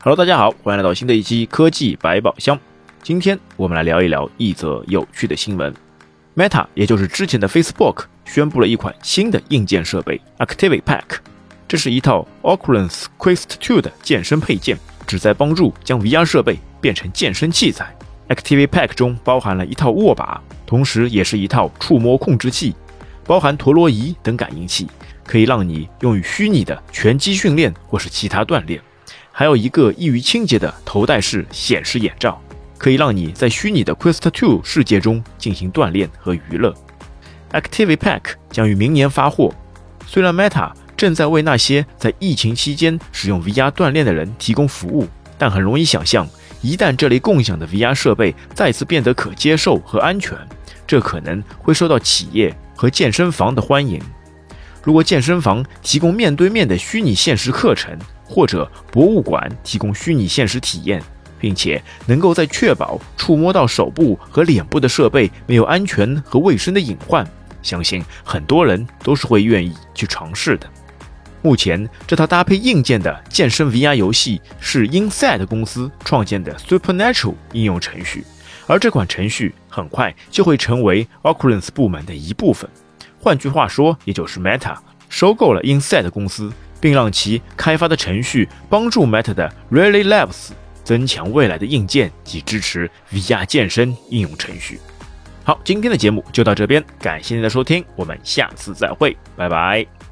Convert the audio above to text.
Hello，大家好，欢迎来到新的一期科技百宝箱。今天我们来聊一聊一则有趣的新闻。Meta，也就是之前的 Facebook，宣布了一款新的硬件设备 ——Activity Pack。这是一套 Oculus Quest 2的健身配件，旨在帮助将 VR 设备变成健身器材。Activity Pack 中包含了一套握把，同时也是一套触摸控制器，包含陀螺仪等感应器，可以让你用于虚拟的拳击训练或是其他锻炼。还有一个易于清洁的头戴式显示眼罩，可以让你在虚拟的 Quest 2世界中进行锻炼和娱乐。Activity Pack 将于明年发货。虽然 Meta 正在为那些在疫情期间使用 VR 锻炼的人提供服务，但很容易想象，一旦这类共享的 VR 设备再次变得可接受和安全，这可能会受到企业和健身房的欢迎。如果健身房提供面对面的虚拟现实课程，或者博物馆提供虚拟现实体验，并且能够在确保触摸到手部和脸部的设备没有安全和卫生的隐患，相信很多人都是会愿意去尝试的。目前，这套搭配硬件的健身 VR 游戏是 Inside 公司创建的 Supernatural 应用程序，而这款程序很快就会成为 Oculus 部门的一部分。换句话说，也就是 Meta 收购了 Inside 公司。并让其开发的程序帮助 Meta 的 Really Labs 增强未来的硬件及支持 VR 健身应用程序。好，今天的节目就到这边，感谢您的收听，我们下次再会，拜拜。